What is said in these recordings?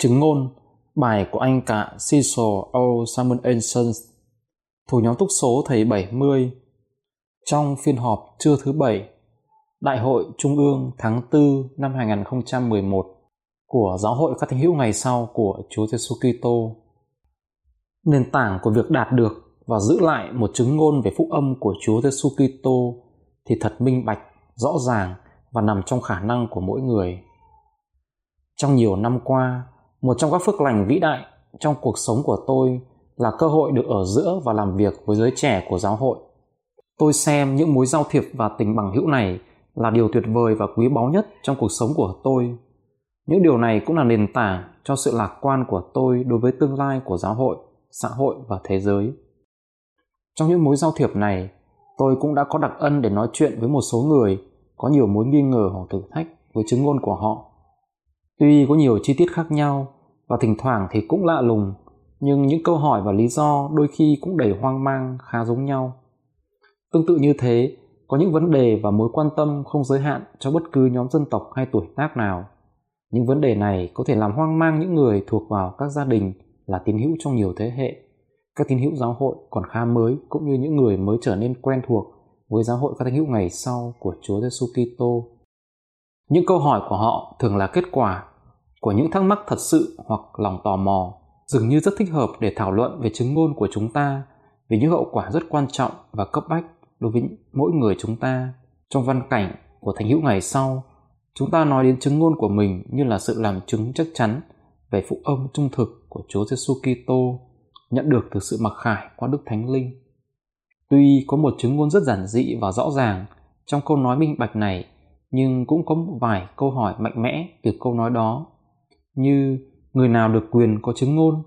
Chứng ngôn, bài của anh cả Cecil O. Samuelson, thuộc nhóm túc số thầy 70, trong phiên họp trưa thứ bảy, Đại hội Trung ương tháng 4 năm 2011 của Giáo hội các thánh hữu ngày sau của Chúa Giêsu Kitô. Nền tảng của việc đạt được và giữ lại một chứng ngôn về phúc âm của Chúa Giêsu Kitô thì thật minh bạch, rõ ràng và nằm trong khả năng của mỗi người. Trong nhiều năm qua, một trong các phước lành vĩ đại trong cuộc sống của tôi là cơ hội được ở giữa và làm việc với giới trẻ của giáo hội. Tôi xem những mối giao thiệp và tình bằng hữu này là điều tuyệt vời và quý báu nhất trong cuộc sống của tôi. Những điều này cũng là nền tảng cho sự lạc quan của tôi đối với tương lai của giáo hội, xã hội và thế giới. Trong những mối giao thiệp này, tôi cũng đã có đặc ân để nói chuyện với một số người có nhiều mối nghi ngờ hoặc thử thách với chứng ngôn của họ Tuy có nhiều chi tiết khác nhau và thỉnh thoảng thì cũng lạ lùng, nhưng những câu hỏi và lý do đôi khi cũng đầy hoang mang khá giống nhau. Tương tự như thế, có những vấn đề và mối quan tâm không giới hạn cho bất cứ nhóm dân tộc hay tuổi tác nào. Những vấn đề này có thể làm hoang mang những người thuộc vào các gia đình là tín hữu trong nhiều thế hệ, các tín hữu giáo hội còn khá mới cũng như những người mới trở nên quen thuộc với giáo hội các tín hữu ngày sau của Chúa Giêsu Kitô. Những câu hỏi của họ thường là kết quả của những thắc mắc thật sự hoặc lòng tò mò dường như rất thích hợp để thảo luận về chứng ngôn của chúng ta về những hậu quả rất quan trọng và cấp bách đối với mỗi người chúng ta trong văn cảnh của thánh hữu ngày sau chúng ta nói đến chứng ngôn của mình như là sự làm chứng chắc chắn về phụ âm trung thực của Chúa Giêsu Kitô nhận được từ sự mặc khải qua Đức Thánh Linh. Tuy có một chứng ngôn rất giản dị và rõ ràng trong câu nói minh bạch này, nhưng cũng có một vài câu hỏi mạnh mẽ từ câu nói đó như người nào được quyền có chứng ngôn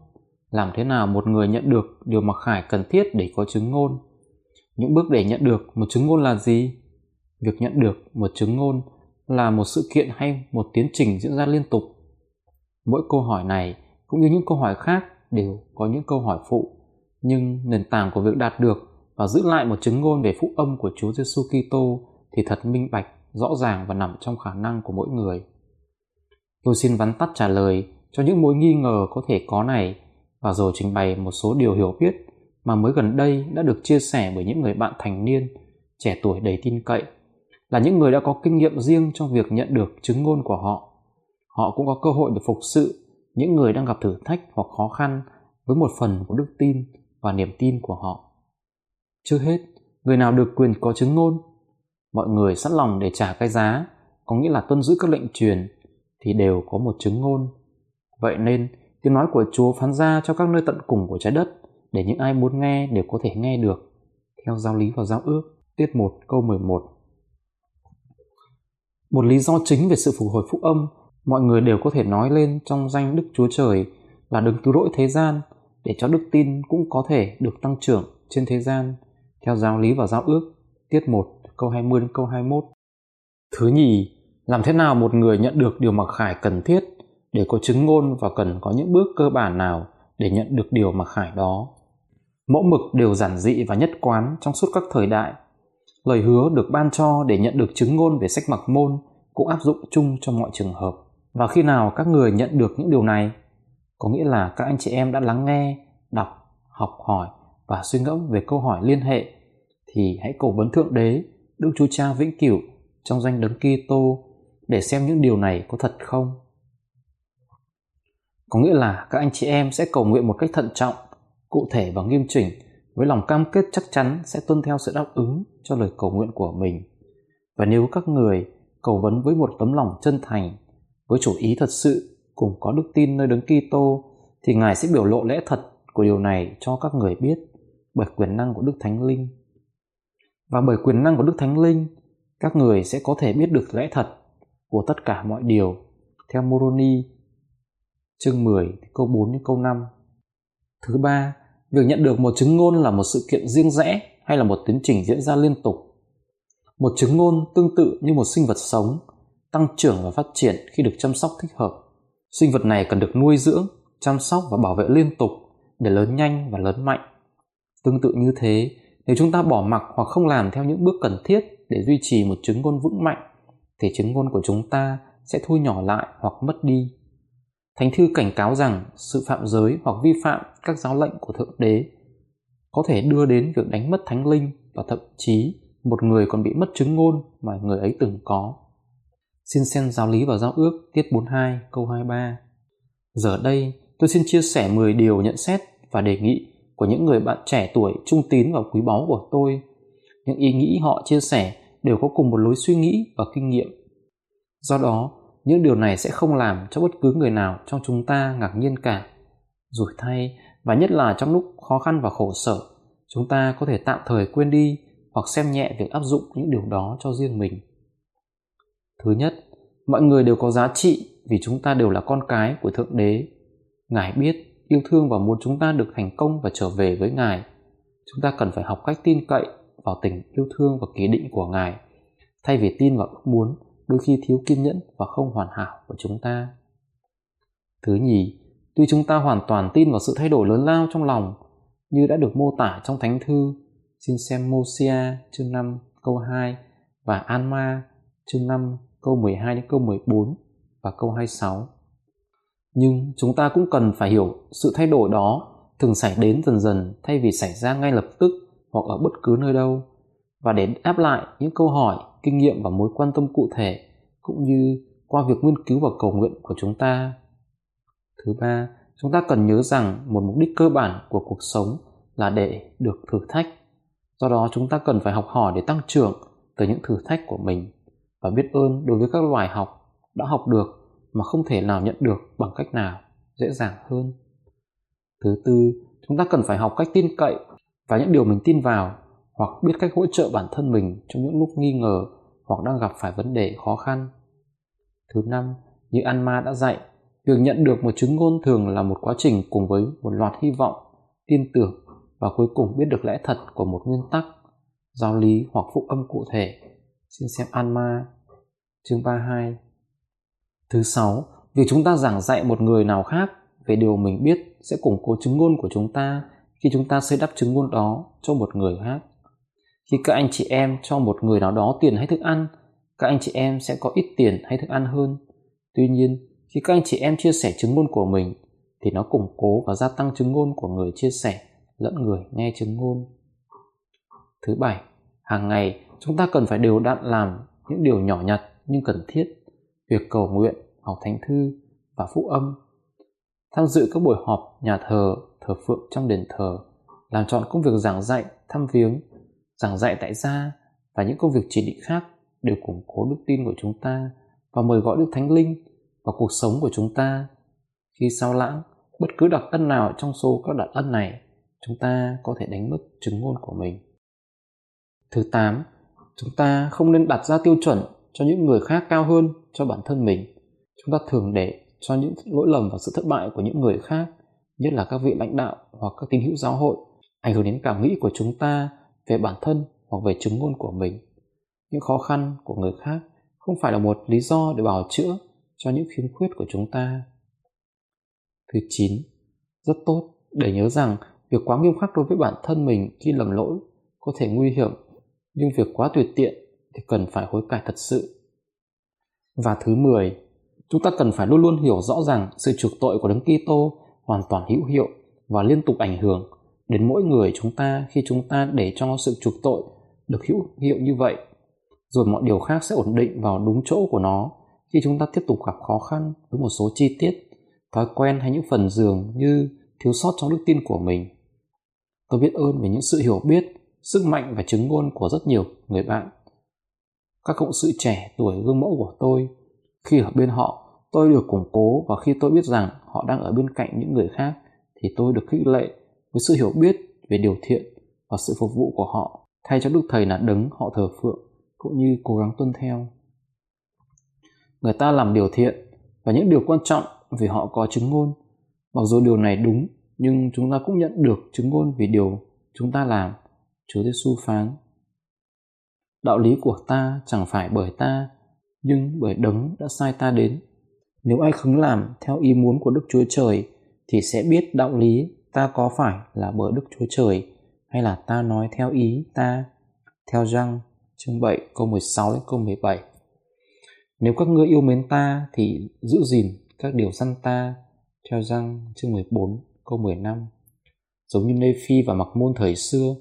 làm thế nào một người nhận được điều mà khải cần thiết để có chứng ngôn? Những bước để nhận được một chứng ngôn là gì? Việc nhận được một chứng ngôn là một sự kiện hay một tiến trình diễn ra liên tục? Mỗi câu hỏi này cũng như những câu hỏi khác đều có những câu hỏi phụ nhưng nền tảng của việc đạt được và giữ lại một chứng ngôn về phúc âm của Chúa Giêsu Kitô thì thật minh bạch, rõ ràng và nằm trong khả năng của mỗi người. Tôi xin vắn tắt trả lời cho những mối nghi ngờ có thể có này và rồi trình bày một số điều hiểu biết mà mới gần đây đã được chia sẻ bởi những người bạn thành niên, trẻ tuổi đầy tin cậy, là những người đã có kinh nghiệm riêng trong việc nhận được chứng ngôn của họ. Họ cũng có cơ hội để phục sự những người đang gặp thử thách hoặc khó khăn với một phần của đức tin và niềm tin của họ. Trước hết, người nào được quyền có chứng ngôn, mọi người sẵn lòng để trả cái giá, có nghĩa là tuân giữ các lệnh truyền thì đều có một chứng ngôn. Vậy nên, tiếng nói của Chúa phán ra cho các nơi tận cùng của trái đất để những ai muốn nghe đều có thể nghe được. Theo giáo lý và giáo ước, tiết 1 câu 11. Một lý do chính về sự phục hồi phúc âm mọi người đều có thể nói lên trong danh Đức Chúa Trời là đừng cứu rỗi thế gian để cho đức tin cũng có thể được tăng trưởng trên thế gian theo giáo lý và giáo ước tiết 1 câu 20 đến câu 21. Thứ nhì, làm thế nào một người nhận được điều mặc khải cần thiết để có chứng ngôn và cần có những bước cơ bản nào để nhận được điều mặc khải đó? Mẫu mực đều giản dị và nhất quán trong suốt các thời đại. Lời hứa được ban cho để nhận được chứng ngôn về sách mặc môn cũng áp dụng chung cho mọi trường hợp. Và khi nào các người nhận được những điều này, có nghĩa là các anh chị em đã lắng nghe, đọc, học hỏi và suy ngẫm về câu hỏi liên hệ, thì hãy cầu vấn thượng đế, đức chúa cha vĩnh cửu trong danh đấng Kitô để xem những điều này có thật không? Có nghĩa là các anh chị em sẽ cầu nguyện một cách thận trọng cụ thể và nghiêm chỉnh với lòng cam kết chắc chắn sẽ tuân theo sự đáp ứng cho lời cầu nguyện của mình. Và nếu các người cầu vấn với một tấm lòng chân thành với chủ ý thật sự cùng có đức tin nơi đấng Kitô thì Ngài sẽ biểu lộ lẽ thật của điều này cho các người biết bởi quyền năng của Đức Thánh Linh. Và bởi quyền năng của Đức Thánh Linh, các người sẽ có thể biết được lẽ thật của tất cả mọi điều theo Moroni chương 10 câu 4 đến câu 5. Thứ ba, việc nhận được một chứng ngôn là một sự kiện riêng rẽ hay là một tiến trình diễn ra liên tục. Một chứng ngôn tương tự như một sinh vật sống, tăng trưởng và phát triển khi được chăm sóc thích hợp. Sinh vật này cần được nuôi dưỡng, chăm sóc và bảo vệ liên tục để lớn nhanh và lớn mạnh. Tương tự như thế, nếu chúng ta bỏ mặc hoặc không làm theo những bước cần thiết để duy trì một chứng ngôn vững mạnh, thì chứng ngôn của chúng ta sẽ thu nhỏ lại hoặc mất đi. Thánh thư cảnh cáo rằng sự phạm giới hoặc vi phạm các giáo lệnh của Thượng Đế có thể đưa đến việc đánh mất thánh linh và thậm chí một người còn bị mất chứng ngôn mà người ấy từng có. Xin xem giáo lý và giao ước tiết 42 câu 23. Giờ đây, tôi xin chia sẻ 10 điều nhận xét và đề nghị của những người bạn trẻ tuổi trung tín và quý báu của tôi. Những ý nghĩ họ chia sẻ đều có cùng một lối suy nghĩ và kinh nghiệm. Do đó, những điều này sẽ không làm cho bất cứ người nào trong chúng ta ngạc nhiên cả. Rủi thay, và nhất là trong lúc khó khăn và khổ sở, chúng ta có thể tạm thời quên đi hoặc xem nhẹ việc áp dụng những điều đó cho riêng mình. Thứ nhất, mọi người đều có giá trị vì chúng ta đều là con cái của Thượng Đế. Ngài biết, yêu thương và muốn chúng ta được thành công và trở về với Ngài. Chúng ta cần phải học cách tin cậy vào tình yêu thương và kỳ định của Ngài, thay vì tin vào ước muốn đôi khi thiếu kiên nhẫn và không hoàn hảo của chúng ta. Thứ nhì, tuy chúng ta hoàn toàn tin vào sự thay đổi lớn lao trong lòng như đã được mô tả trong Thánh Thư, xin xem Mosia chương 5 câu 2 và Anma chương 5 câu 12 đến câu 14 và câu 26. Nhưng chúng ta cũng cần phải hiểu sự thay đổi đó thường xảy đến dần dần thay vì xảy ra ngay lập tức hoặc ở bất cứ nơi đâu. Và để áp lại những câu hỏi, kinh nghiệm và mối quan tâm cụ thể, cũng như qua việc nghiên cứu và cầu nguyện của chúng ta. Thứ ba, chúng ta cần nhớ rằng một mục đích cơ bản của cuộc sống là để được thử thách. Do đó, chúng ta cần phải học hỏi để tăng trưởng từ những thử thách của mình và biết ơn đối với các loài học đã học được mà không thể nào nhận được bằng cách nào dễ dàng hơn. Thứ tư, chúng ta cần phải học cách tin cậy và những điều mình tin vào hoặc biết cách hỗ trợ bản thân mình trong những lúc nghi ngờ hoặc đang gặp phải vấn đề khó khăn. Thứ năm, như Anma đã dạy, việc nhận được một chứng ngôn thường là một quá trình cùng với một loạt hy vọng, tin tưởng và cuối cùng biết được lẽ thật của một nguyên tắc, giáo lý hoặc phụ âm cụ thể. Xin xem Anma, chương 32. Thứ sáu, việc chúng ta giảng dạy một người nào khác về điều mình biết sẽ củng cố chứng ngôn của chúng ta khi chúng ta xây đắp chứng ngôn đó cho một người khác. Khi các anh chị em cho một người nào đó tiền hay thức ăn, các anh chị em sẽ có ít tiền hay thức ăn hơn. Tuy nhiên, khi các anh chị em chia sẻ chứng ngôn của mình, thì nó củng cố và gia tăng chứng ngôn của người chia sẻ, lẫn người nghe chứng ngôn thứ bảy, hàng ngày chúng ta cần phải đều đặn làm những điều nhỏ nhặt nhưng cần thiết việc cầu nguyện, học thánh thư và phúc âm. Tham dự các buổi họp, nhà thờ thờ phượng trong đền thờ làm chọn công việc giảng dạy thăm viếng giảng dạy tại gia và những công việc chỉ định khác đều củng cố đức tin của chúng ta và mời gọi Đức Thánh Linh vào cuộc sống của chúng ta. Khi sao lãng, bất cứ đặc ân nào trong số các đặc ân này, chúng ta có thể đánh mất chứng ngôn của mình. Thứ 8. Chúng ta không nên đặt ra tiêu chuẩn cho những người khác cao hơn cho bản thân mình. Chúng ta thường để cho những lỗi lầm và sự thất bại của những người khác, nhất là các vị lãnh đạo hoặc các tín hữu giáo hội, ảnh hưởng đến cảm nghĩ của chúng ta về bản thân hoặc về chứng ngôn của mình. Những khó khăn của người khác không phải là một lý do để bào chữa cho những khiếm khuyết của chúng ta. Thứ chín rất tốt để nhớ rằng việc quá nghiêm khắc đối với bản thân mình khi lầm lỗi có thể nguy hiểm nhưng việc quá tuyệt tiện thì cần phải hối cải thật sự. Và thứ 10, chúng ta cần phải luôn luôn hiểu rõ rằng sự chuộc tội của Đấng Kitô hoàn toàn hữu hiệu và liên tục ảnh hưởng đến mỗi người chúng ta khi chúng ta để cho sự trục tội được hữu hiệu như vậy. Rồi mọi điều khác sẽ ổn định vào đúng chỗ của nó khi chúng ta tiếp tục gặp khó khăn với một số chi tiết, thói quen hay những phần dường như thiếu sót trong đức tin của mình. Tôi biết ơn về những sự hiểu biết, sức mạnh và chứng ngôn của rất nhiều người bạn. Các cộng sự trẻ tuổi gương mẫu của tôi, khi ở bên họ tôi được củng cố và khi tôi biết rằng họ đang ở bên cạnh những người khác thì tôi được khích lệ với sự hiểu biết về điều thiện và sự phục vụ của họ thay cho đức thầy là đấng họ thờ phượng cũng như cố gắng tuân theo Người ta làm điều thiện và những điều quan trọng vì họ có chứng ngôn. Mặc dù điều này đúng, nhưng chúng ta cũng nhận được chứng ngôn vì điều chúng ta làm. Chúa Giêsu phán. Đạo lý của ta chẳng phải bởi ta, nhưng bởi đấng đã sai ta đến. Nếu ai khứng làm theo ý muốn của Đức Chúa Trời thì sẽ biết đạo lý ta có phải là bởi Đức Chúa Trời hay là ta nói theo ý ta. Theo răng chương 7 câu 16 đến câu 17. Nếu các ngươi yêu mến ta thì giữ gìn các điều săn ta. Theo răng chương 14 câu 15. Giống như Nephi và Mặc Môn thời xưa,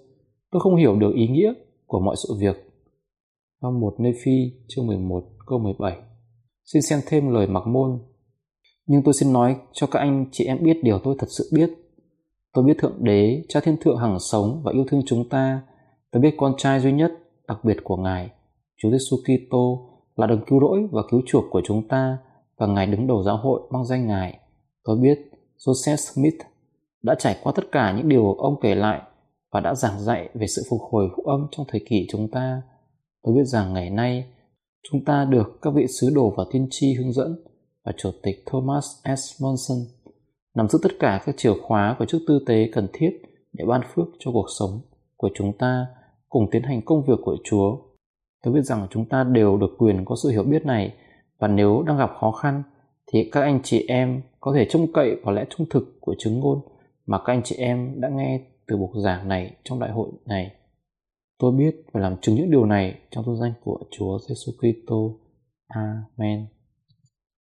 tôi không hiểu được ý nghĩa của mọi sự việc. Trong một Nephi chương 11 câu 17. Xin xem thêm lời Mặc Môn. Nhưng tôi xin nói cho các anh chị em biết điều tôi thật sự biết. Tôi biết Thượng Đế, Cha Thiên Thượng hằng sống và yêu thương chúng ta. Tôi biết con trai duy nhất, đặc biệt của Ngài, Chúa Giêsu Kitô là đấng cứu rỗi và cứu chuộc của chúng ta và Ngài đứng đầu giáo hội mang danh Ngài. Tôi biết Joseph Smith đã trải qua tất cả những điều ông kể lại và đã giảng dạy về sự phục hồi phúc âm trong thời kỳ chúng ta. Tôi biết rằng ngày nay chúng ta được các vị sứ đồ và tiên tri hướng dẫn và chủ tịch Thomas S. Monson nắm giữ tất cả các chìa khóa của chức tư tế cần thiết để ban phước cho cuộc sống của chúng ta cùng tiến hành công việc của Chúa. Tôi biết rằng chúng ta đều được quyền có sự hiểu biết này và nếu đang gặp khó khăn thì các anh chị em có thể trông cậy vào lẽ trung thực của chứng ngôn mà các anh chị em đã nghe từ buộc giảng này trong đại hội này. Tôi biết và làm chứng những điều này trong tôn danh của Chúa Giêsu Kitô. Amen.